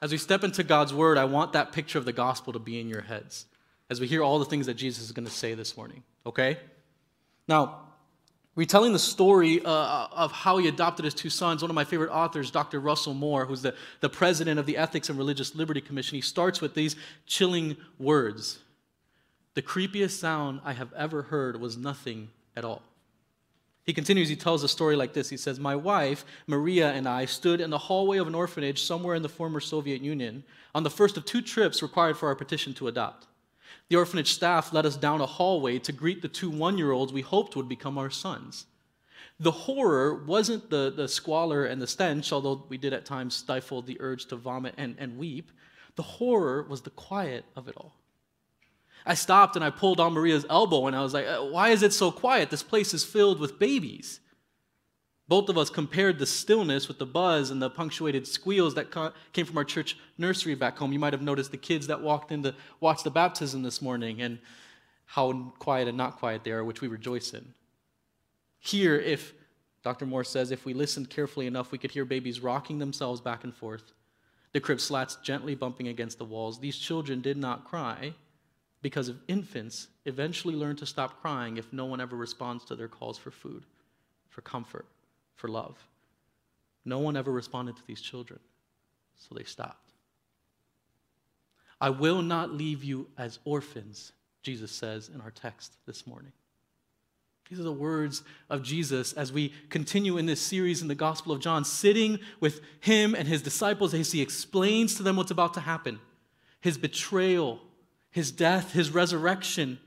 as we step into God's word, I want that picture of the gospel to be in your heads as we hear all the things that Jesus is going to say this morning, okay? Now, retelling the story uh, of how he adopted his two sons, one of my favorite authors, Dr. Russell Moore, who's the, the president of the Ethics and Religious Liberty Commission, he starts with these chilling words The creepiest sound I have ever heard was nothing at all. He continues, he tells a story like this. He says, My wife, Maria, and I stood in the hallway of an orphanage somewhere in the former Soviet Union on the first of two trips required for our petition to adopt. The orphanage staff led us down a hallway to greet the two one year olds we hoped would become our sons. The horror wasn't the, the squalor and the stench, although we did at times stifle the urge to vomit and, and weep. The horror was the quiet of it all. I stopped and I pulled on Maria's elbow and I was like, uh, Why is it so quiet? This place is filled with babies. Both of us compared the stillness with the buzz and the punctuated squeals that came from our church nursery back home. You might have noticed the kids that walked in to watch the baptism this morning and how quiet and not quiet they are, which we rejoice in. Here, if Dr. Moore says, if we listened carefully enough, we could hear babies rocking themselves back and forth, the crib slats gently bumping against the walls. These children did not cry because infants eventually learn to stop crying if no one ever responds to their calls for food, for comfort for love. No one ever responded to these children, so they stopped. I will not leave you as orphans, Jesus says in our text this morning. These are the words of Jesus as we continue in this series in the Gospel of John, sitting with him and his disciples as he explains to them what's about to happen his betrayal, his death, his resurrection.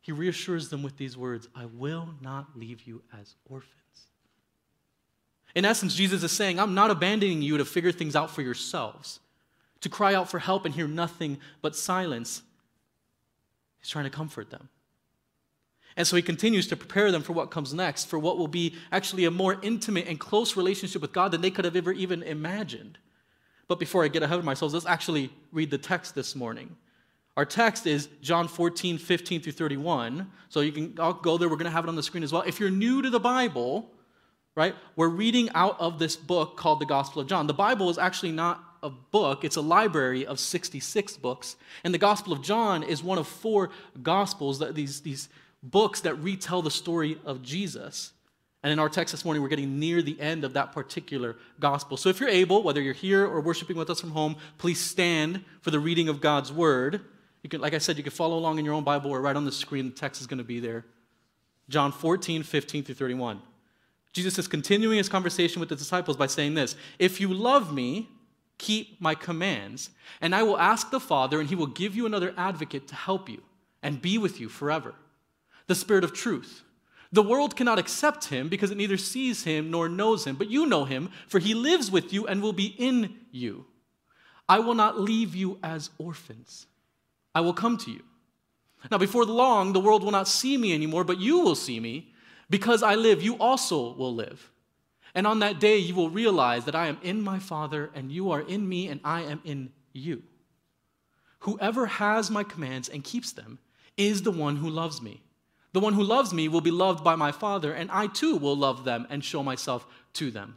He reassures them with these words I will not leave you as orphans. In essence, Jesus is saying, I'm not abandoning you to figure things out for yourselves, to cry out for help and hear nothing but silence. He's trying to comfort them. And so he continues to prepare them for what comes next, for what will be actually a more intimate and close relationship with God than they could have ever even imagined. But before I get ahead of myself, let's actually read the text this morning. Our text is John 14, 15 through 31. So you can I'll go there. We're going to have it on the screen as well. If you're new to the Bible, right? We're reading out of this book called the Gospel of John. The Bible is actually not a book, it's a library of 66 books. And the Gospel of John is one of four Gospels, that these, these books that retell the story of Jesus. And in our text this morning, we're getting near the end of that particular gospel. So if you're able, whether you're here or worshiping with us from home, please stand for the reading of God's word. You can, like I said, you can follow along in your own Bible or right on the screen. The text is going to be there. John 14, 15 through 31. Jesus is continuing his conversation with the disciples by saying this If you love me, keep my commands, and I will ask the Father, and he will give you another advocate to help you and be with you forever the Spirit of truth. The world cannot accept him because it neither sees him nor knows him, but you know him, for he lives with you and will be in you. I will not leave you as orphans. I will come to you. Now, before long, the world will not see me anymore, but you will see me. Because I live, you also will live. And on that day, you will realize that I am in my Father, and you are in me, and I am in you. Whoever has my commands and keeps them is the one who loves me. The one who loves me will be loved by my Father, and I too will love them and show myself to them.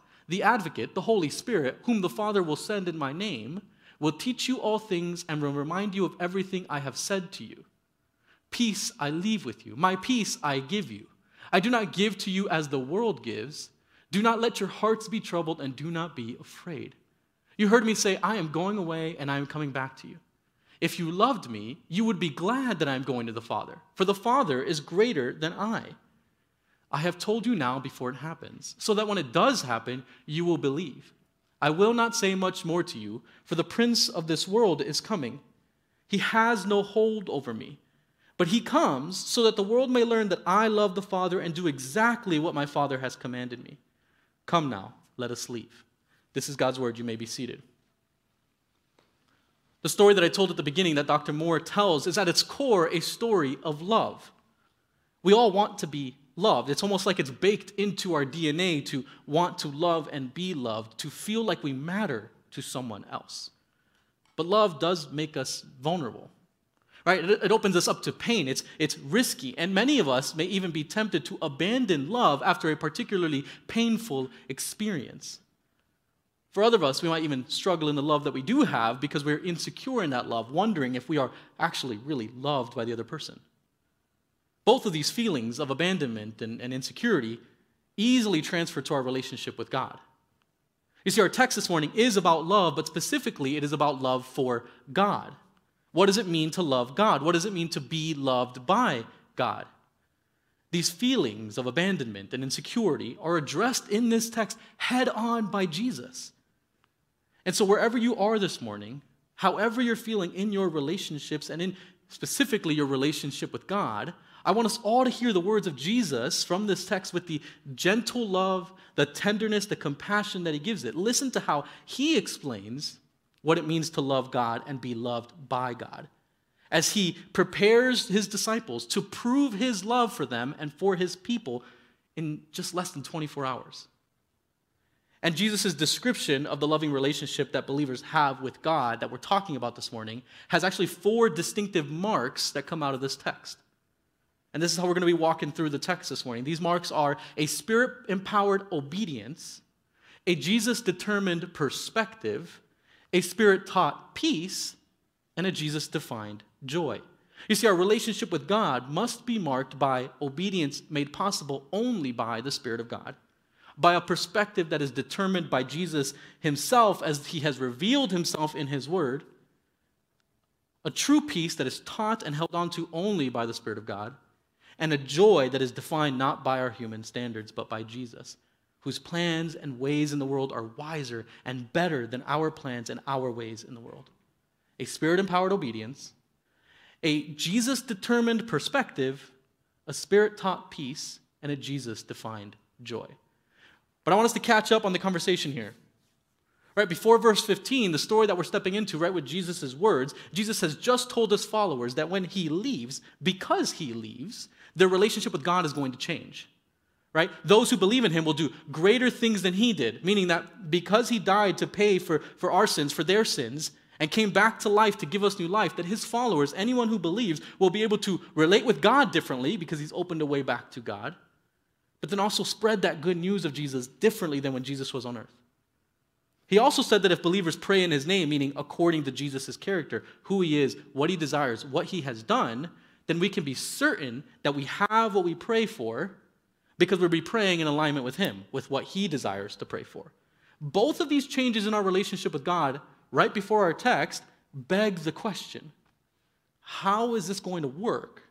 the advocate, the Holy Spirit, whom the Father will send in my name, will teach you all things and will remind you of everything I have said to you. Peace I leave with you, my peace I give you. I do not give to you as the world gives. Do not let your hearts be troubled and do not be afraid. You heard me say, I am going away and I am coming back to you. If you loved me, you would be glad that I am going to the Father, for the Father is greater than I. I have told you now before it happens, so that when it does happen, you will believe. I will not say much more to you, for the prince of this world is coming. He has no hold over me but he comes so that the world may learn that I love the Father and do exactly what my Father has commanded me. Come now, let us leave. This is God's word. You may be seated. The story that I told at the beginning that Dr. Moore tells is at its core a story of love. We all want to be loved. It's almost like it's baked into our DNA to want to love and be loved, to feel like we matter to someone else. But love does make us vulnerable. Right? It, opens us up to pain. It's, it's risky. And many of us may even be tempted to abandon love after a particularly painful experience. For other of us, we might even struggle in the love that we do have because we're insecure in that love, wondering if we are actually really loved by the other person. Both of these feelings of abandonment and, and insecurity easily transfer to our relationship with God. You see, our text this morning is about love, but specifically, it is about love for God. What does it mean to love God? What does it mean to be loved by God? These feelings of abandonment and insecurity are addressed in this text head on by Jesus. And so, wherever you are this morning, however you're feeling in your relationships and in specifically your relationship with God, I want us all to hear the words of Jesus from this text with the gentle love, the tenderness, the compassion that he gives it. Listen to how he explains what it means to love God and be loved by God as he prepares his disciples to prove his love for them and for his people in just less than 24 hours. And Jesus' description of the loving relationship that believers have with God that we're talking about this morning has actually four distinctive marks that come out of this text. And this is how we're going to be walking through the text this morning. These marks are a spirit empowered obedience, a Jesus determined perspective, a spirit taught peace, and a Jesus defined joy. You see, our relationship with God must be marked by obedience made possible only by the Spirit of God by a perspective that is determined by Jesus himself as he has revealed himself in his word, a true peace that is taught and held on to only by the Spirit of God, and a joy that is defined not by our human standards, but by Jesus, whose plans and ways in the world are wiser and better than our plans and our ways in the world. A spirit empowered obedience, a Jesus determined perspective, a spirit taught peace, and a Jesus defined joy. But I want us to catch up on the conversation here. Right before verse 15, the story that we're stepping into, right with Jesus' words, Jesus has just told his followers that when he leaves, because he leaves, their relationship with God is going to change. Right? Those who believe in him will do greater things than he did, meaning that because he died to pay for, for our sins, for their sins, and came back to life to give us new life, that his followers, anyone who believes, will be able to relate with God differently because he's opened a way back to God but then also spread that good news of Jesus differently than when Jesus was on earth. He also said that if believers pray in his name, meaning according to Jesus' character, who he is, what he desires, what he has done, then we can be certain that we have what we pray for because we'll be praying in alignment with him, with what he desires to pray for. Both of these changes in our relationship with God, right before our text, beg the question how is this going to work?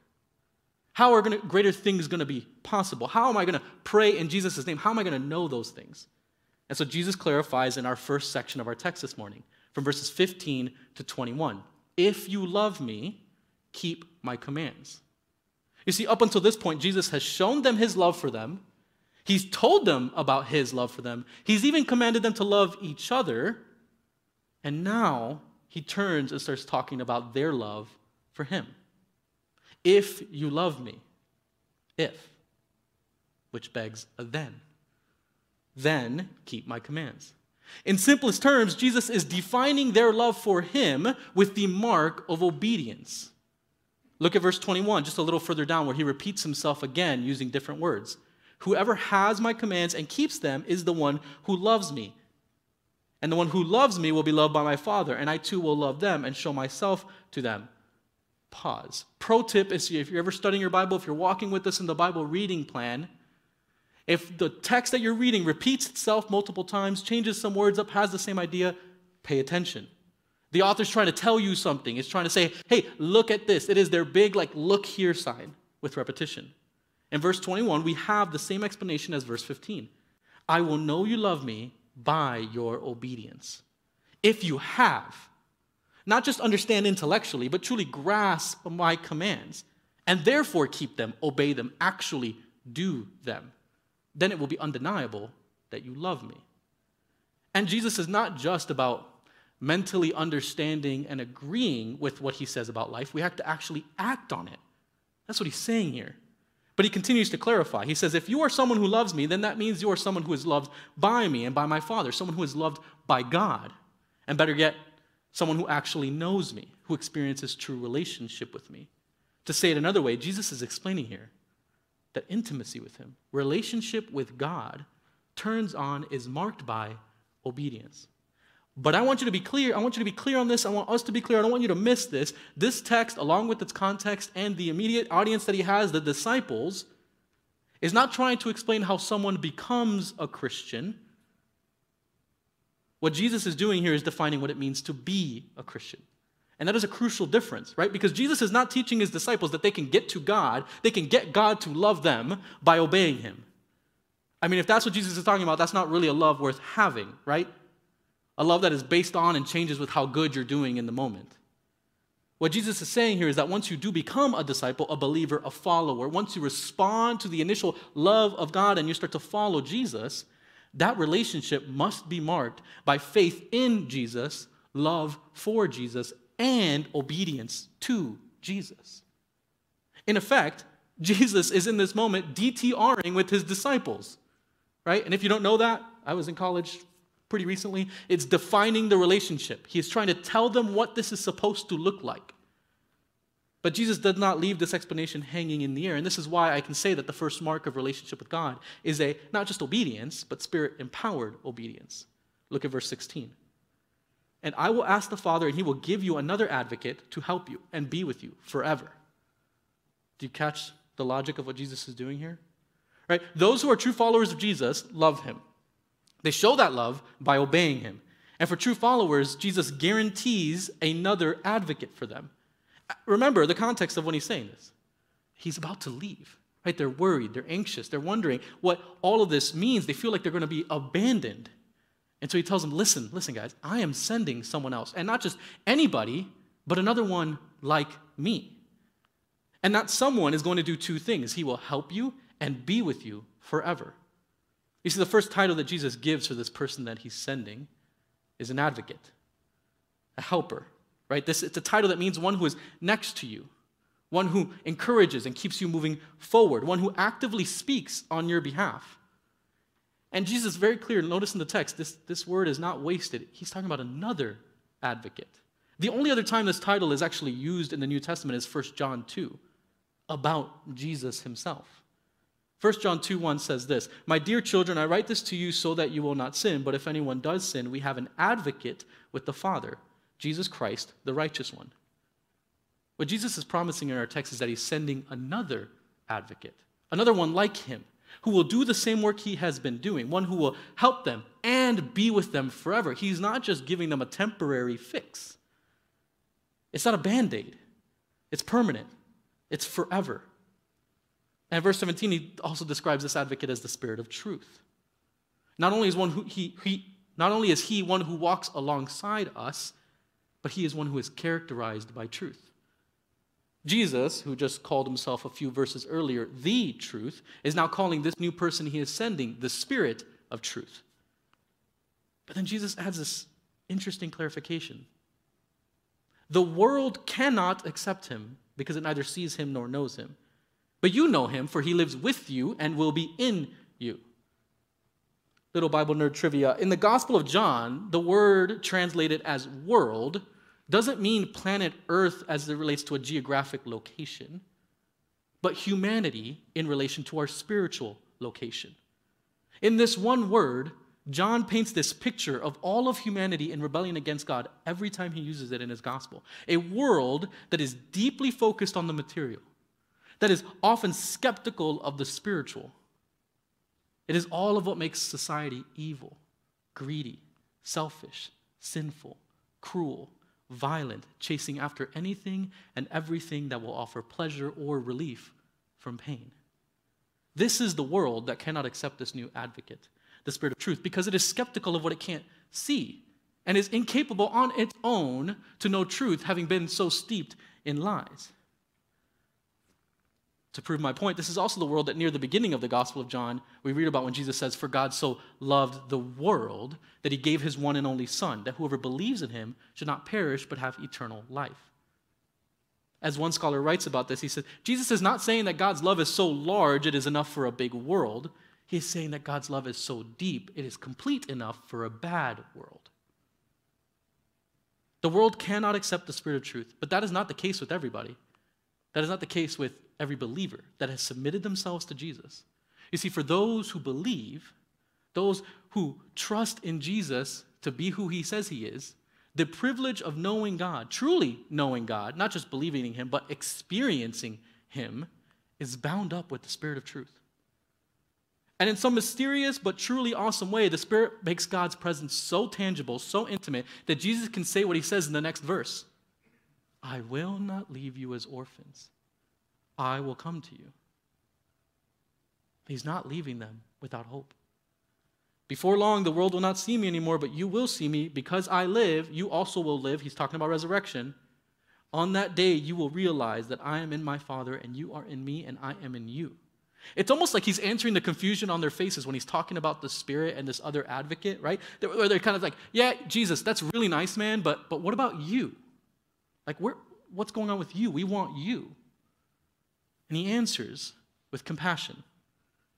How are gonna, greater things going to be possible? How am I going to pray in Jesus' name? How am I going to know those things? And so Jesus clarifies in our first section of our text this morning, from verses 15 to 21. If you love me, keep my commands. You see, up until this point, Jesus has shown them his love for them. He's told them about his love for them. He's even commanded them to love each other. And now he turns and starts talking about their love for him. If you love me, if, which begs a then, then keep my commands. In simplest terms, Jesus is defining their love for him with the mark of obedience. Look at verse 21, just a little further down, where he repeats himself again using different words. Whoever has my commands and keeps them is the one who loves me. And the one who loves me will be loved by my Father, and I too will love them and show myself to them pause. Pro tip is if you're ever studying your Bible, if you're walking with us in the Bible reading plan, if the text that you're reading repeats itself multiple times, changes some words up, has the same idea, pay attention. The author's trying to tell you something. It's trying to say, hey, look at this. It is their big, like, look here sign with repetition. In verse 21, we have the same explanation as verse 15. I will know you love me by your obedience. If you have, not just understand intellectually, but truly grasp my commands, and therefore keep them, obey them, actually do them. Then it will be undeniable that you love me. And Jesus is not just about mentally understanding and agreeing with what he says about life. We have to actually act on it. That's what he's saying here. But he continues to clarify. He says, If you are someone who loves me, then that means you are someone who is loved by me and by my Father, someone who is loved by God. And better yet, someone who actually knows me, who experiences true relationship with me. To say it another way, Jesus is explaining here that intimacy with him, relationship with God, turns on, is marked by obedience. But I want you to be clear. I want you to be clear on this. I want us to be clear. I don't want you to miss this. This text, along with its context and the immediate audience that he has, the disciples, is not trying to explain how someone becomes a Christian. What Jesus is doing here is defining what it means to be a Christian. And that is a crucial difference, right? Because Jesus is not teaching his disciples that they can get to God, they can get God to love them by obeying him. I mean, if that's what Jesus is talking about, that's not really a love worth having, right? A love that is based on and changes with how good you're doing in the moment. What Jesus is saying here is that once you do become a disciple, a believer, a follower, once you respond to the initial love of God and you start to follow Jesus, that relationship must be marked by faith in Jesus, love for Jesus, and obedience to Jesus. In effect, Jesus is in this moment DTRing with his disciples, right? And if you don't know that, I was in college pretty recently. It's defining the relationship. He is trying to tell them what this is supposed to look like. But Jesus does not leave this explanation hanging in the air. And this is why I can say that the first mark of relationship with God is a not just obedience, but spirit empowered obedience. Look at verse 16. And I will ask the Father, and he will give you another advocate to help you and be with you forever. Do you catch the logic of what Jesus is doing here? Right? Those who are true followers of Jesus love him. They show that love by obeying him. And for true followers, Jesus guarantees another advocate for them. Remember the context of when he's saying this. He's about to leave. Right? They're worried, they're anxious, they're wondering what all of this means. They feel like they're going to be abandoned. And so he tells them, listen, listen, guys, I am sending someone else. And not just anybody, but another one like me. And that someone is going to do two things he will help you and be with you forever. You see, the first title that Jesus gives for this person that he's sending is an advocate, a helper, right? This, it's a title that means one who is next to you, one who encourages and keeps you moving forward, one who actively speaks on your behalf. And Jesus is very clear. Notice in the text, this, this word is not wasted. He's talking about another advocate. The only other time this title is actually used in the New Testament is 1 John 2, about Jesus himself. 1 John 2 1 says this My dear children, I write this to you so that you will not sin, but if anyone does sin, we have an advocate with the Father, Jesus Christ, the righteous one. What Jesus is promising in our text is that he's sending another advocate, another one like him, who will do the same work he has been doing, one who will help them and be with them forever. He's not just giving them a temporary fix, it's not a band aid, it's permanent, it's forever. And verse 17, he also describes this advocate as the spirit of truth. Not only is one who he, he not only is he one who walks alongside us, but he is one who is characterized by truth. Jesus, who just called himself a few verses earlier the truth, is now calling this new person he is sending the spirit of truth. But then Jesus adds this interesting clarification. The world cannot accept him because it neither sees him nor knows him. But you know him, for he lives with you and will be in you. Little Bible nerd trivia. In the Gospel of John, the word translated as world doesn't mean planet Earth as it relates to a geographic location, but humanity in relation to our spiritual location. In this one word, John paints this picture of all of humanity in rebellion against God every time he uses it in his gospel. A world that is deeply focused on the material, that is often skeptical of the spiritual. It is all of what makes society evil, greedy, selfish, sinful, cruel, violent, chasing after anything and everything that will offer pleasure or relief from pain. This is the world that cannot accept this new advocate, the Spirit of truth, because it is skeptical of what it can't see and is incapable on its own to know truth, having been so steeped in lies. To prove my point, this is also the world that near the beginning of the Gospel of John, we read about when Jesus says, For God so loved the world that he gave his one and only Son, that whoever believes in him should not perish but have eternal life. As one scholar writes about this, he said, Jesus is not saying that God's love is so large it is enough for a big world. He is saying that God's love is so deep it is complete enough for a bad world. The world cannot accept the spirit of truth, but that is not the case with everybody. That is not the case with every believer that has submitted themselves to Jesus. You see, for those who believe, those who trust in Jesus to be who he says he is, the privilege of knowing God, truly knowing God, not just believing in him, but experiencing him, is bound up with the spirit of truth. And in some mysterious but truly awesome way, the Spirit makes God's presence so tangible, so intimate, that Jesus can say what he says in the next verse I will not leave you as orphans. I will come to you. He's not leaving them without hope. Before long, the world will not see me anymore, but you will see me. Because I live, you also will live. He's talking about resurrection. On that day, you will realize that I am in my Father, and you are in me, and I am in you. It's almost like he's answering the confusion on their faces when he's talking about the Spirit and this other advocate, right? Where they're kind of like, yeah, Jesus, that's really nice, man, but, but what about you? Like, where, what's going on with you? We want you. And he answers with compassion,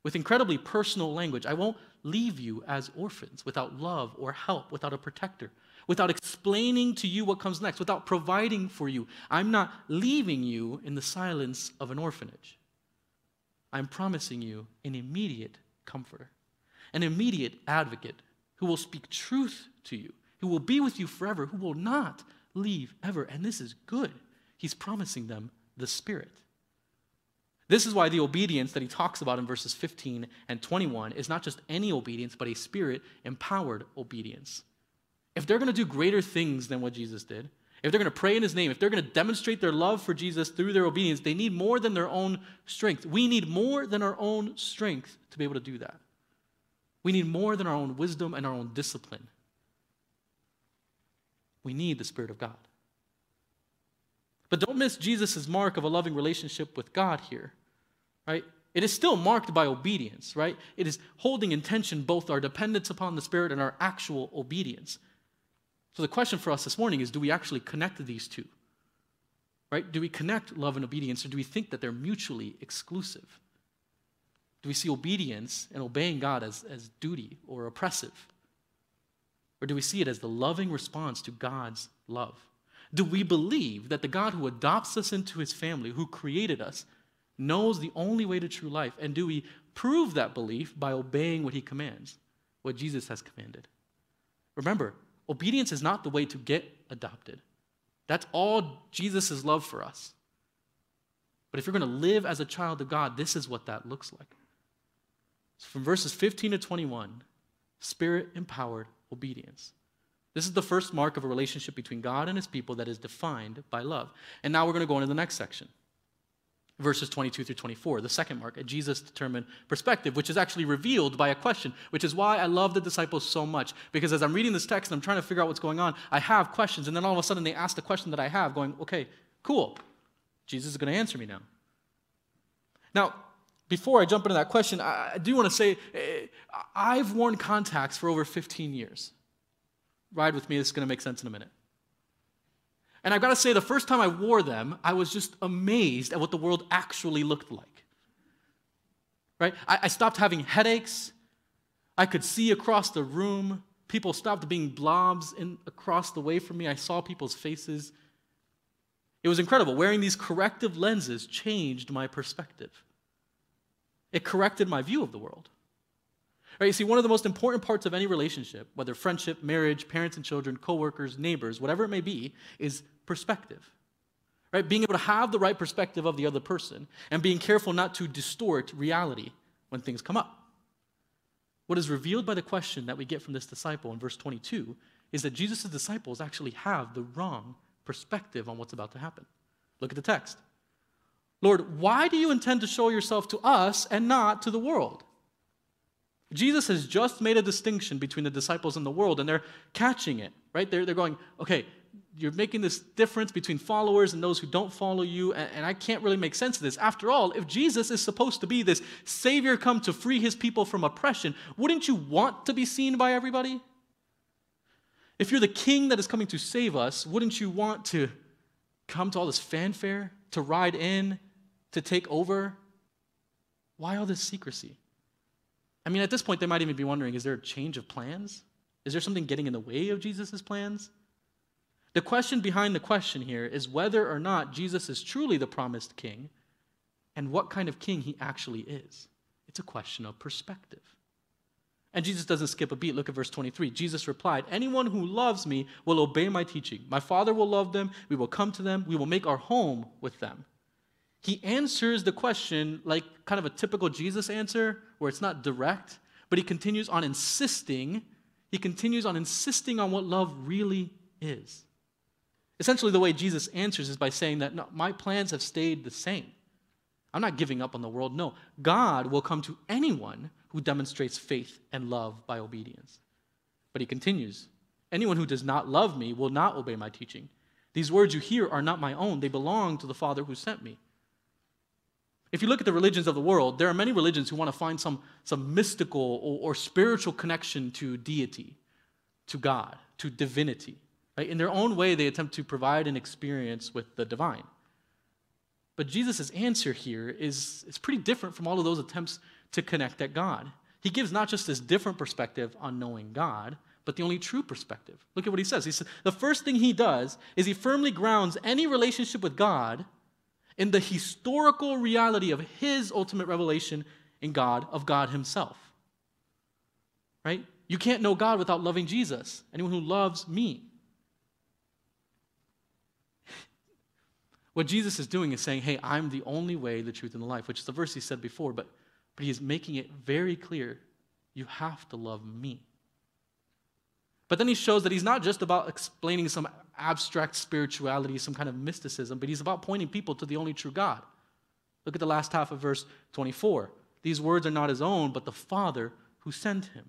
with incredibly personal language. I won't leave you as orphans without love or help, without a protector, without explaining to you what comes next, without providing for you. I'm not leaving you in the silence of an orphanage. I'm promising you an immediate comforter, an immediate advocate who will speak truth to you, who will be with you forever, who will not leave ever. And this is good. He's promising them the Spirit. This is why the obedience that he talks about in verses 15 and 21 is not just any obedience, but a spirit empowered obedience. If they're going to do greater things than what Jesus did, if they're going to pray in his name, if they're going to demonstrate their love for Jesus through their obedience, they need more than their own strength. We need more than our own strength to be able to do that. We need more than our own wisdom and our own discipline. We need the Spirit of God. But don't miss Jesus' mark of a loving relationship with God here, right? It is still marked by obedience, right? It is holding in tension both our dependence upon the Spirit and our actual obedience. So the question for us this morning is do we actually connect these two? Right? Do we connect love and obedience, or do we think that they're mutually exclusive? Do we see obedience and obeying God as, as duty or oppressive? Or do we see it as the loving response to God's love? Do we believe that the God who adopts us into his family, who created us, knows the only way to true life? And do we prove that belief by obeying what he commands, what Jesus has commanded? Remember, Obedience is not the way to get adopted. That's all Jesus' love for us. But if you're going to live as a child of God, this is what that looks like. So from verses 15 to 21, spirit empowered obedience. This is the first mark of a relationship between God and his people that is defined by love. And now we're going to go into the next section verses 22 through 24, the second mark, a Jesus determined perspective, which is actually revealed by a question, which is why I love the disciples so much. Because as I'm reading this text and I'm trying to figure out what's going on, I have questions. And then all of a sudden they ask the question that I have, going, okay, cool. Jesus is going to answer me now. Now, before I jump into that question, I do want to say eh, I've worn contacts for over 15 years. Ride with me, this is going to make sense in a minute. And I've got to say, the first time I wore them, I was just amazed at what the world actually looked like. Right? I, I stopped having headaches. I could see across the room. People stopped being blobs in, across the way from me. I saw people's faces. It was incredible. Wearing these corrective lenses changed my perspective. It corrected my view of the world. Right? You see, one of the most important parts of any relationship, whether friendship, marriage, parents and children, coworkers, neighbors, whatever it may be, is perspective. Right? Being able to have the right perspective of the other person and being careful not to distort reality when things come up. What is revealed by the question that we get from this disciple in verse 22 is that Jesus' disciples actually have the wrong perspective on what's about to happen. Look at the text. Lord, why do you intend to show yourself to us and not to the world? Jesus has just made a distinction between the disciples and the world, and they're catching it, right? They're, they're going, okay, you're making this difference between followers and those who don't follow you, and, and I can't really make sense of this. After all, if Jesus is supposed to be this Savior come to free his people from oppression, wouldn't you want to be seen by everybody? If you're the king that is coming to save us, wouldn't you want to come to all this fanfare, to ride in, to take over? Why all this secrecy? I mean, at this point, they might even be wondering is there a change of plans? Is there something getting in the way of Jesus' plans? The question behind the question here is whether or not Jesus is truly the promised king and what kind of king he actually is. It's a question of perspective. And Jesus doesn't skip a beat. Look at verse 23. Jesus replied, Anyone who loves me will obey my teaching. My Father will love them. We will come to them. We will make our home with them. He answers the question like kind of a typical Jesus answer, where it's not direct, but he continues on insisting. He continues on insisting on what love really is. Essentially, the way Jesus answers is by saying that no, my plans have stayed the same. I'm not giving up on the world. No, God will come to anyone who demonstrates faith and love by obedience. But he continues Anyone who does not love me will not obey my teaching. These words you hear are not my own, they belong to the Father who sent me. If you look at the religions of the world, there are many religions who want to find some, some mystical or, or spiritual connection to deity, to God, to divinity. Right? In their own way, they attempt to provide an experience with the divine. But Jesus' answer here is, is pretty different from all of those attempts to connect at God. He gives not just this different perspective on knowing God, but the only true perspective. Look at what he says. He says the first thing he does is he firmly grounds any relationship with God in the historical reality of his ultimate revelation in God, of God himself. Right? You can't know God without loving Jesus. Anyone who loves me What Jesus is doing is saying, hey, I'm the only way, the truth, and the life, which is the verse he said before, but, but he is making it very clear you have to love me. But then he shows that he's not just about explaining some abstract spirituality, some kind of mysticism, but he's about pointing people to the only true God. Look at the last half of verse 24. These words are not his own, but the Father who sent him.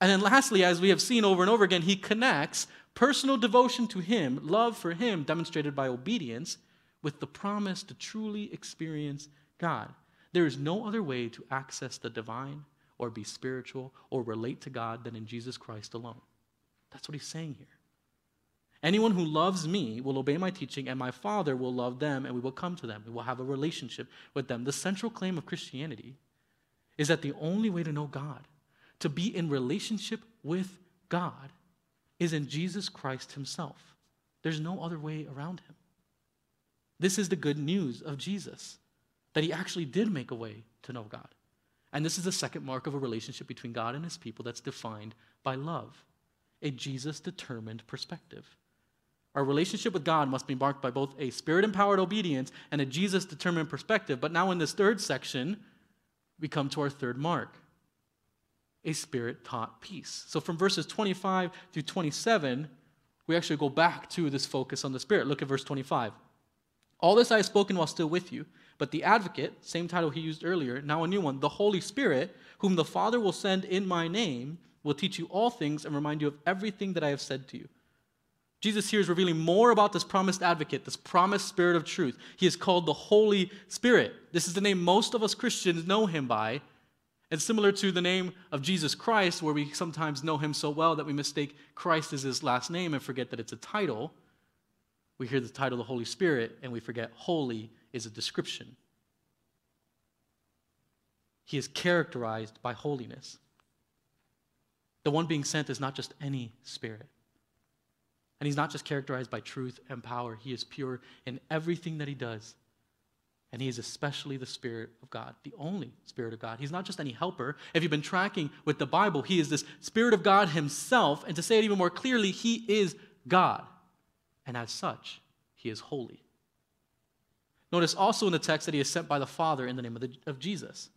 And then lastly, as we have seen over and over again, he connects personal devotion to him, love for him demonstrated by obedience, with the promise to truly experience God. There is no other way to access the divine or be spiritual or relate to God than in Jesus Christ alone. That's what he's saying here. Anyone who loves me will obey my teaching, and my Father will love them, and we will come to them. We will have a relationship with them. The central claim of Christianity is that the only way to know God to be in relationship with God is in Jesus Christ Himself. There's no other way around Him. This is the good news of Jesus that He actually did make a way to know God. And this is the second mark of a relationship between God and His people that's defined by love, a Jesus determined perspective. Our relationship with God must be marked by both a spirit empowered obedience and a Jesus determined perspective. But now, in this third section, we come to our third mark a spirit taught peace. So from verses 25 through 27, we actually go back to this focus on the spirit. Look at verse 25. All this I have spoken while still with you, but the advocate, same title he used earlier, now a new one, the Holy Spirit, whom the Father will send in my name, will teach you all things and remind you of everything that I have said to you. Jesus here is revealing more about this promised advocate, this promised spirit of truth. He is called the Holy Spirit. This is the name most of us Christians know him by, and similar to the name of Jesus Christ, where we sometimes know him so well that we mistake Christ as his last name and forget that it's a title, we hear the title the Holy Spirit and we forget holy is a description. He is characterized by holiness. The one being sent is not just any spirit. And he's not just characterized by truth and power, he is pure in everything that he does. And he is especially the Spirit of God, the only Spirit of God. He's not just any helper. If you've been tracking with the Bible, he is this Spirit of God himself. And to say it even more clearly, he is God. And as such, he is holy. Notice also in the text that he is sent by the Father in the name of, the, of Jesus.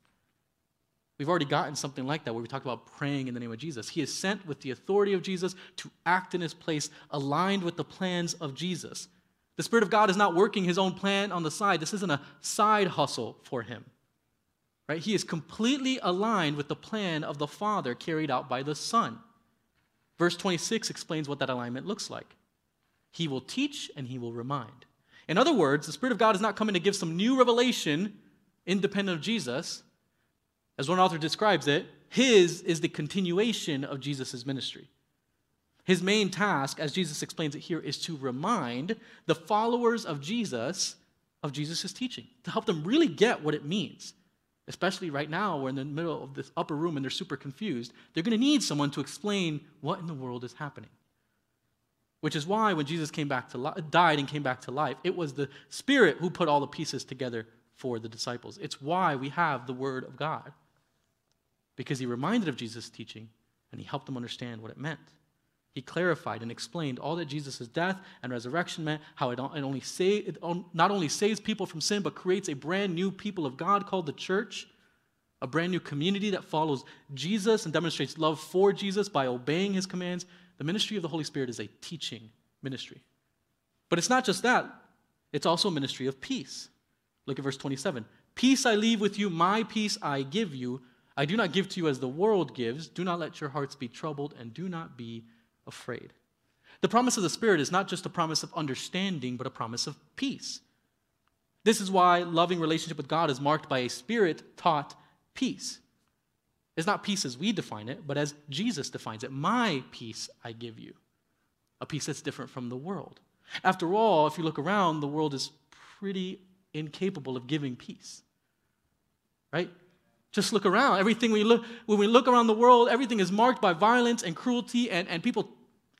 We've already gotten something like that where we talked about praying in the name of Jesus. He is sent with the authority of Jesus to act in his place, aligned with the plans of Jesus. The Spirit of God is not working his own plan on the side. This isn't a side hustle for him. Right? He is completely aligned with the plan of the Father carried out by the Son. Verse 26 explains what that alignment looks like. He will teach and he will remind. In other words, the Spirit of God is not coming to give some new revelation independent of Jesus. As one author describes it, his is the continuation of Jesus' ministry. His main task, as Jesus explains it here, is to remind the followers of Jesus of Jesus' teaching, to help them really get what it means. Especially right now, we're in the middle of this upper room and they're super confused. They're going to need someone to explain what in the world is happening. Which is why when Jesus came back to li- died and came back to life, it was the Spirit who put all the pieces together for the disciples. It's why we have the Word of God. Because he reminded of Jesus' teaching and he helped them understand what it meant. He clarified and explained all that Jesus' death and resurrection meant, how it, only save, it not only saves people from sin, but creates a brand new people of God called the church, a brand new community that follows Jesus and demonstrates love for Jesus by obeying his commands. The ministry of the Holy Spirit is a teaching ministry. But it's not just that, it's also a ministry of peace. Look at verse 27. Peace I leave with you, my peace I give you. I do not give to you as the world gives. Do not let your hearts be troubled, and do not be afraid. The promise of the Spirit is not just a promise of understanding, but a promise of peace. This is why loving relationship with God is marked by a spirit taught peace. It's not peace as we define it, but as Jesus defines it. My peace I give you. A peace that's different from the world. After all, if you look around, the world is pretty incapable of giving peace. Right? Just look around. Everything we look, when we look around the world, everything is marked by violence and cruelty and, and people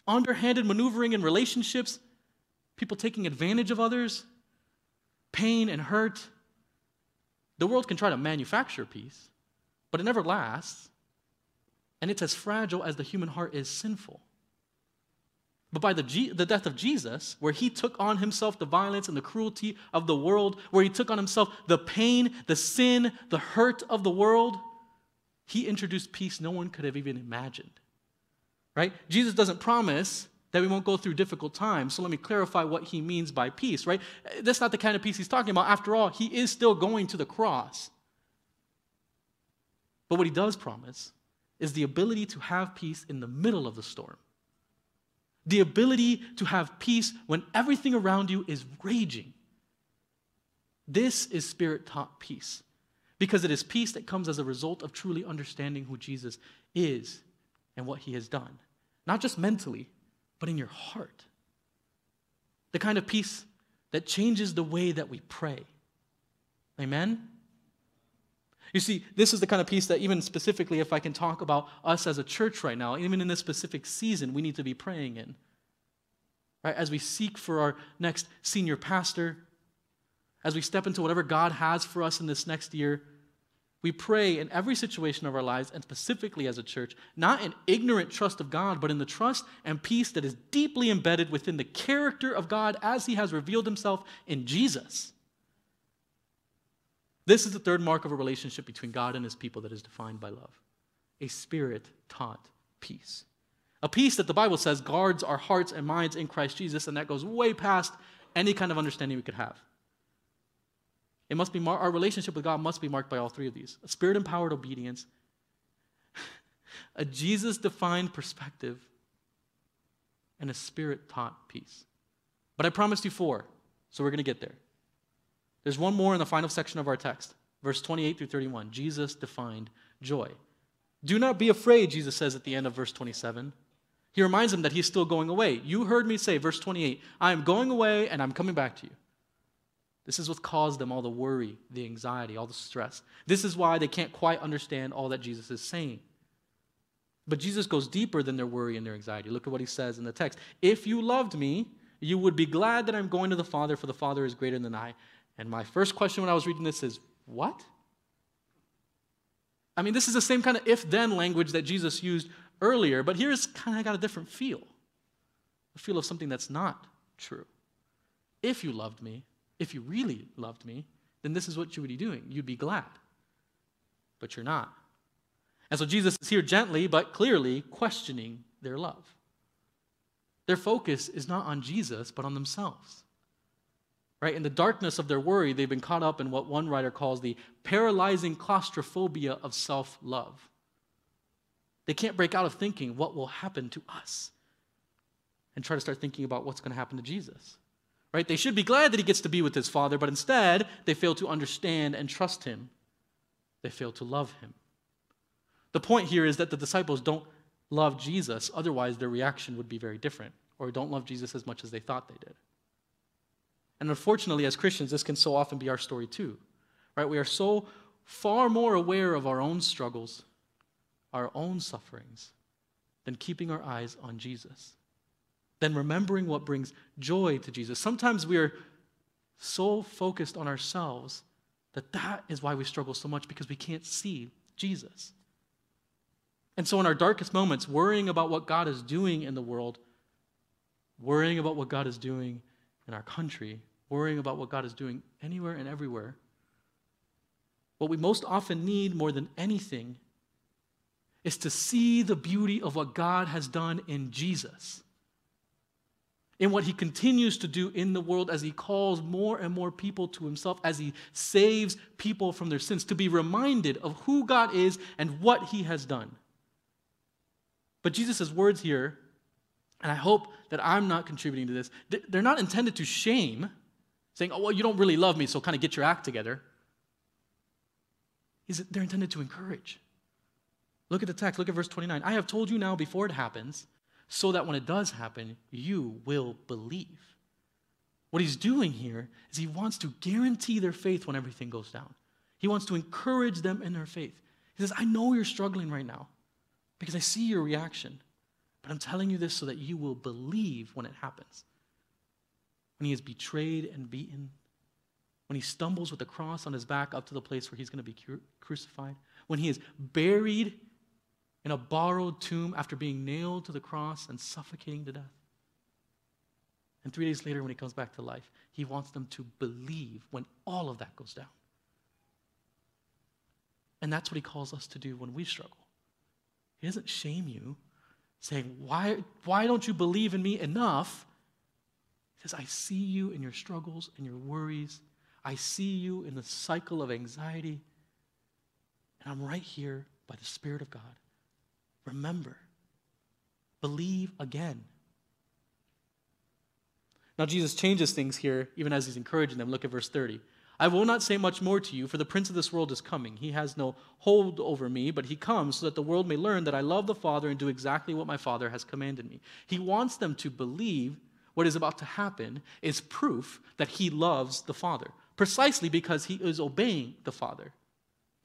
underhanded maneuvering in relationships, people taking advantage of others, pain and hurt. The world can try to manufacture peace, but it never lasts. And it's as fragile as the human heart is sinful. But by the, G- the death of Jesus, where he took on himself the violence and the cruelty of the world, where he took on himself the pain, the sin, the hurt of the world, he introduced peace no one could have even imagined right? Jesus doesn't promise that we won't go through difficult times. So let me clarify what he means by peace, right? That's not the kind of peace he's talking about. After all, he is still going to the cross. But what he does promise is the ability to have peace in the middle of the storm. The ability to have peace when everything around you is raging. This is spirit taught peace because it is peace that comes as a result of truly understanding who Jesus is and what he has done. Not just mentally, but in your heart. The kind of peace that changes the way that we pray. Amen? You see, this is the kind of peace that, even specifically, if I can talk about us as a church right now, even in this specific season, we need to be praying in. Right? As we seek for our next senior pastor, as we step into whatever God has for us in this next year, we pray in every situation of our lives, and specifically as a church, not in ignorant trust of God, but in the trust and peace that is deeply embedded within the character of God as He has revealed Himself in Jesus. This is the third mark of a relationship between God and His people that is defined by love a spirit taught peace. A peace that the Bible says guards our hearts and minds in Christ Jesus, and that goes way past any kind of understanding we could have. It must be mar- our relationship with God must be marked by all three of these: a spirit-empowered obedience, a Jesus-defined perspective, and a spirit-taught peace. But I promised you four, so we're going to get there. There's one more in the final section of our text, verse 28 through 31. Jesus defined joy. Do not be afraid, Jesus says at the end of verse 27. He reminds them that he's still going away. You heard me say, verse 28, I am going away and I'm coming back to you. This is what caused them all the worry, the anxiety, all the stress. This is why they can't quite understand all that Jesus is saying. But Jesus goes deeper than their worry and their anxiety. Look at what he says in the text. If you loved me, you would be glad that I'm going to the Father, for the Father is greater than I. And my first question when I was reading this is, what? I mean, this is the same kind of if then language that Jesus used earlier, but here's kind of got a different feel a feel of something that's not true. If you loved me, if you really loved me, then this is what you would be doing. You'd be glad. But you're not. And so Jesus is here gently but clearly questioning their love. Their focus is not on Jesus, but on themselves. Right? In the darkness of their worry, they've been caught up in what one writer calls the paralyzing claustrophobia of self love. They can't break out of thinking, what will happen to us? and try to start thinking about what's going to happen to Jesus. Right? They should be glad that he gets to be with his Father, but instead, they fail to understand and trust him. They fail to love him. The point here is that the disciples don't love Jesus, otherwise, their reaction would be very different, or don't love Jesus as much as they thought they did. And unfortunately, as Christians, this can so often be our story too. Right? We are so far more aware of our own struggles, our own sufferings, than keeping our eyes on Jesus, than remembering what brings joy to Jesus. Sometimes we are so focused on ourselves that that is why we struggle so much because we can't see Jesus. And so, in our darkest moments, worrying about what God is doing in the world, worrying about what God is doing in our country, worrying about what God is doing anywhere and everywhere, what we most often need more than anything is to see the beauty of what God has done in Jesus, in what he continues to do in the world as he calls more and more people to himself, as he saves people from their sins, to be reminded of who God is and what he has done. But Jesus' words here, and I hope that I'm not contributing to this, they're not intended to shame, saying, oh, well, you don't really love me, so kind of get your act together. They're intended to encourage. Look at the text. Look at verse 29. I have told you now before it happens, so that when it does happen, you will believe. What he's doing here is he wants to guarantee their faith when everything goes down. He wants to encourage them in their faith. He says, I know you're struggling right now because I see your reaction, but I'm telling you this so that you will believe when it happens. When he is betrayed and beaten, when he stumbles with the cross on his back up to the place where he's going to be crucified, when he is buried in a borrowed tomb after being nailed to the cross and suffocating to death. And three days later, when he comes back to life, he wants them to believe when all of that goes down. And that's what he calls us to do when we struggle. He doesn't shame you, saying, Why, why don't you believe in me enough? He says, I see you in your struggles and your worries I see you in the cycle of anxiety, and I'm right here by the Spirit of God. Remember, believe again. Now, Jesus changes things here, even as he's encouraging them. Look at verse 30. I will not say much more to you, for the prince of this world is coming. He has no hold over me, but he comes so that the world may learn that I love the Father and do exactly what my Father has commanded me. He wants them to believe what is about to happen is proof that he loves the Father precisely because he is obeying the Father.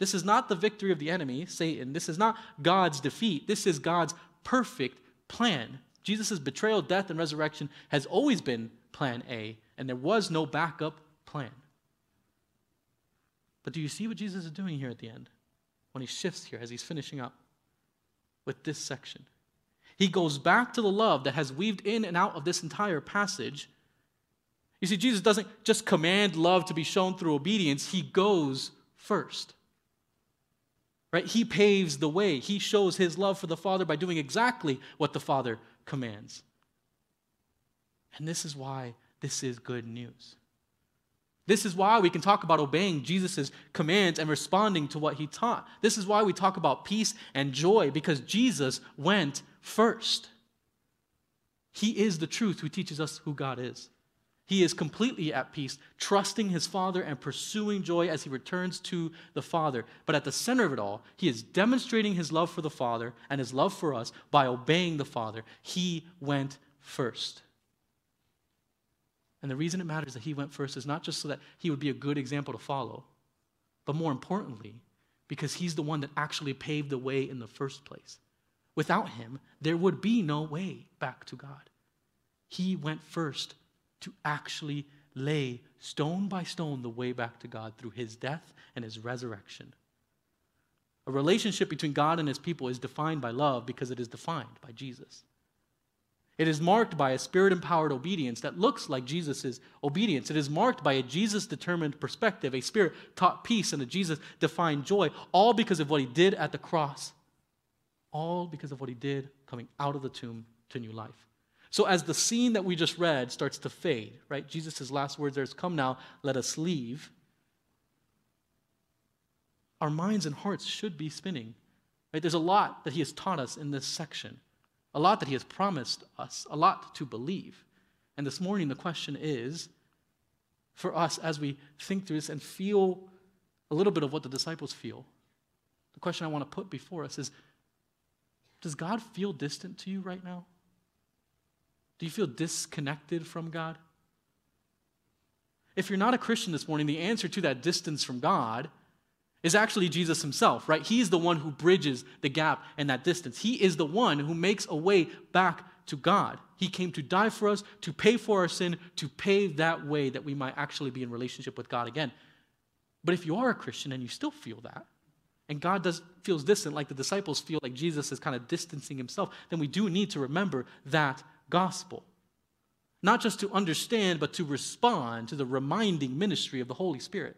This is not the victory of the enemy, Satan. This is not God's defeat. This is God's perfect plan. Jesus' betrayal, death, and resurrection has always been plan A, and there was no backup plan. But do you see what Jesus is doing here at the end? When he shifts here as he's finishing up with this section. He goes back to the love that has weaved in and out of this entire passage you see, Jesus doesn't just command love to be shown through obedience, he goes first. Right? He paves the way. He shows his love for the Father by doing exactly what the Father commands. And this is why this is good news. This is why we can talk about obeying Jesus' commands and responding to what he taught. This is why we talk about peace and joy, because Jesus went first. He is the truth who teaches us who God is. He is completely at peace, trusting his Father and pursuing joy as he returns to the Father. But at the center of it all, he is demonstrating his love for the Father and his love for us by obeying the Father. He went first. And the reason it matters that he went first is not just so that he would be a good example to follow, but more importantly, because he's the one that actually paved the way in the first place. Without him, there would be no way back to God. He went first to actually lay stone by stone the way back to God through his death and his resurrection. A relationship between God and his people is defined by love because it is defined by Jesus. It is marked by a spirit empowered obedience that looks like Jesus' obedience. It is marked by a Jesus determined perspective, a spirit taught peace, and a Jesus defined joy, all because of what he did at the cross. All because of what he did coming out of the tomb to new life. So, as the scene that we just read starts to fade, right? Jesus' last words are, Come now, let us leave. Our minds and hearts should be spinning. Right? There's a lot that he has taught us in this section. a lot that He has promised us, a lot to believe. And this morning, the question is for us as we think through this and feel a little bit of what the disciples feel. The question I want to put before us is Does God feel distant to you right now? Do you feel disconnected from God? If you're not a Christian this morning, the answer to that distance from God is actually Jesus himself, right? He's the one who bridges the gap and that distance. He is the one who makes a way back to God. He came to die for us, to pay for our sin, to pave that way that we might actually be in relationship with God again. But if you are a Christian and you still feel that, and God does feels distant, like the disciples feel like Jesus is kind of distancing himself, then we do need to remember that gospel. Not just to understand, but to respond to the reminding ministry of the Holy Spirit.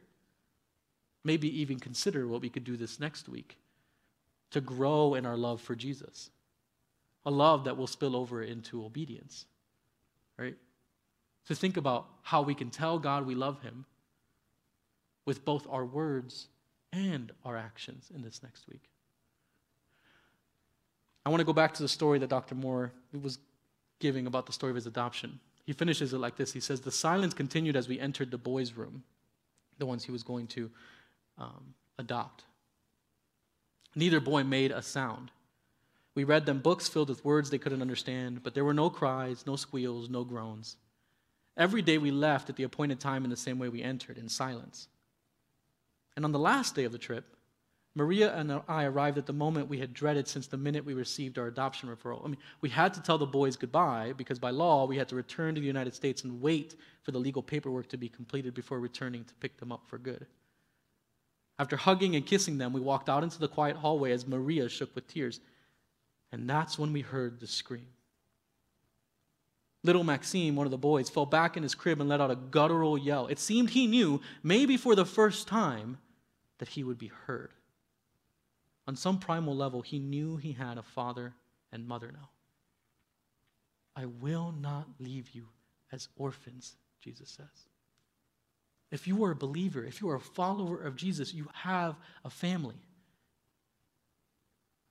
Maybe even consider what we could do this next week to grow in our love for Jesus. A love that will spill over into obedience, right? To think about how we can tell God we love Him with both our words and our actions in this next week. I want to go back to the story that Dr. Moore was giving about the story of his adoption. He finishes it like this He says, The silence continued as we entered the boys' room, the ones he was going to um, adopt. Neither boy made a sound. We read them books filled with words they couldn't understand, but there were no cries, no squeals, no groans. Every day we left at the appointed time in the same way we entered, in silence. And on the last day of the trip, Maria and I arrived at the moment we had dreaded since the minute we received our adoption referral. I mean, we had to tell the boys goodbye because by law we had to return to the United States and wait for the legal paperwork to be completed before returning to pick them up for good. After hugging and kissing them, we walked out into the quiet hallway as Maria shook with tears. And that's when we heard the scream. Little Maxime, one of the boys, fell back in his crib and let out a guttural yell. It seemed he knew, maybe for the first time, that he would be heard. On some primal level, he knew he had a father and mother now. I will not leave you as orphans, Jesus says. If you are a believer, if you are a follower of Jesus, you have a family.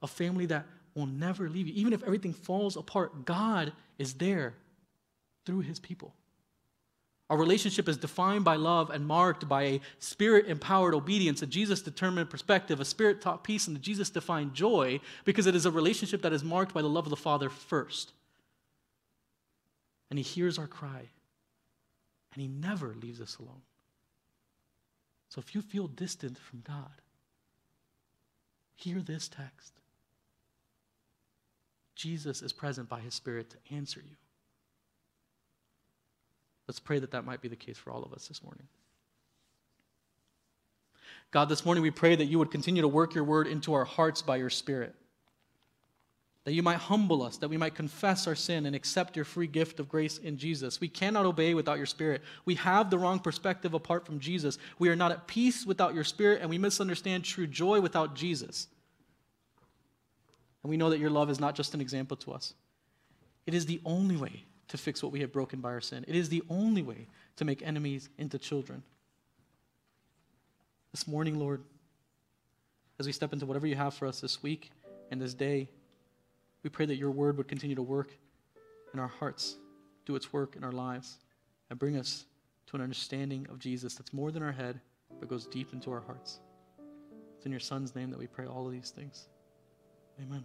A family that will never leave you. Even if everything falls apart, God is there through his people. Our relationship is defined by love and marked by a spirit empowered obedience, a Jesus determined perspective, a spirit taught peace, and a Jesus defined joy because it is a relationship that is marked by the love of the Father first. And He hears our cry, and He never leaves us alone. So if you feel distant from God, hear this text. Jesus is present by His Spirit to answer you. Let's pray that that might be the case for all of us this morning. God, this morning we pray that you would continue to work your word into our hearts by your Spirit. That you might humble us, that we might confess our sin and accept your free gift of grace in Jesus. We cannot obey without your Spirit. We have the wrong perspective apart from Jesus. We are not at peace without your Spirit, and we misunderstand true joy without Jesus. And we know that your love is not just an example to us, it is the only way to fix what we have broken by our sin. It is the only way to make enemies into children. This morning, Lord, as we step into whatever you have for us this week and this day, we pray that your word would continue to work in our hearts, do its work in our lives, and bring us to an understanding of Jesus that's more than our head, but goes deep into our hearts. It's in your Son's name that we pray all of these things. Amen.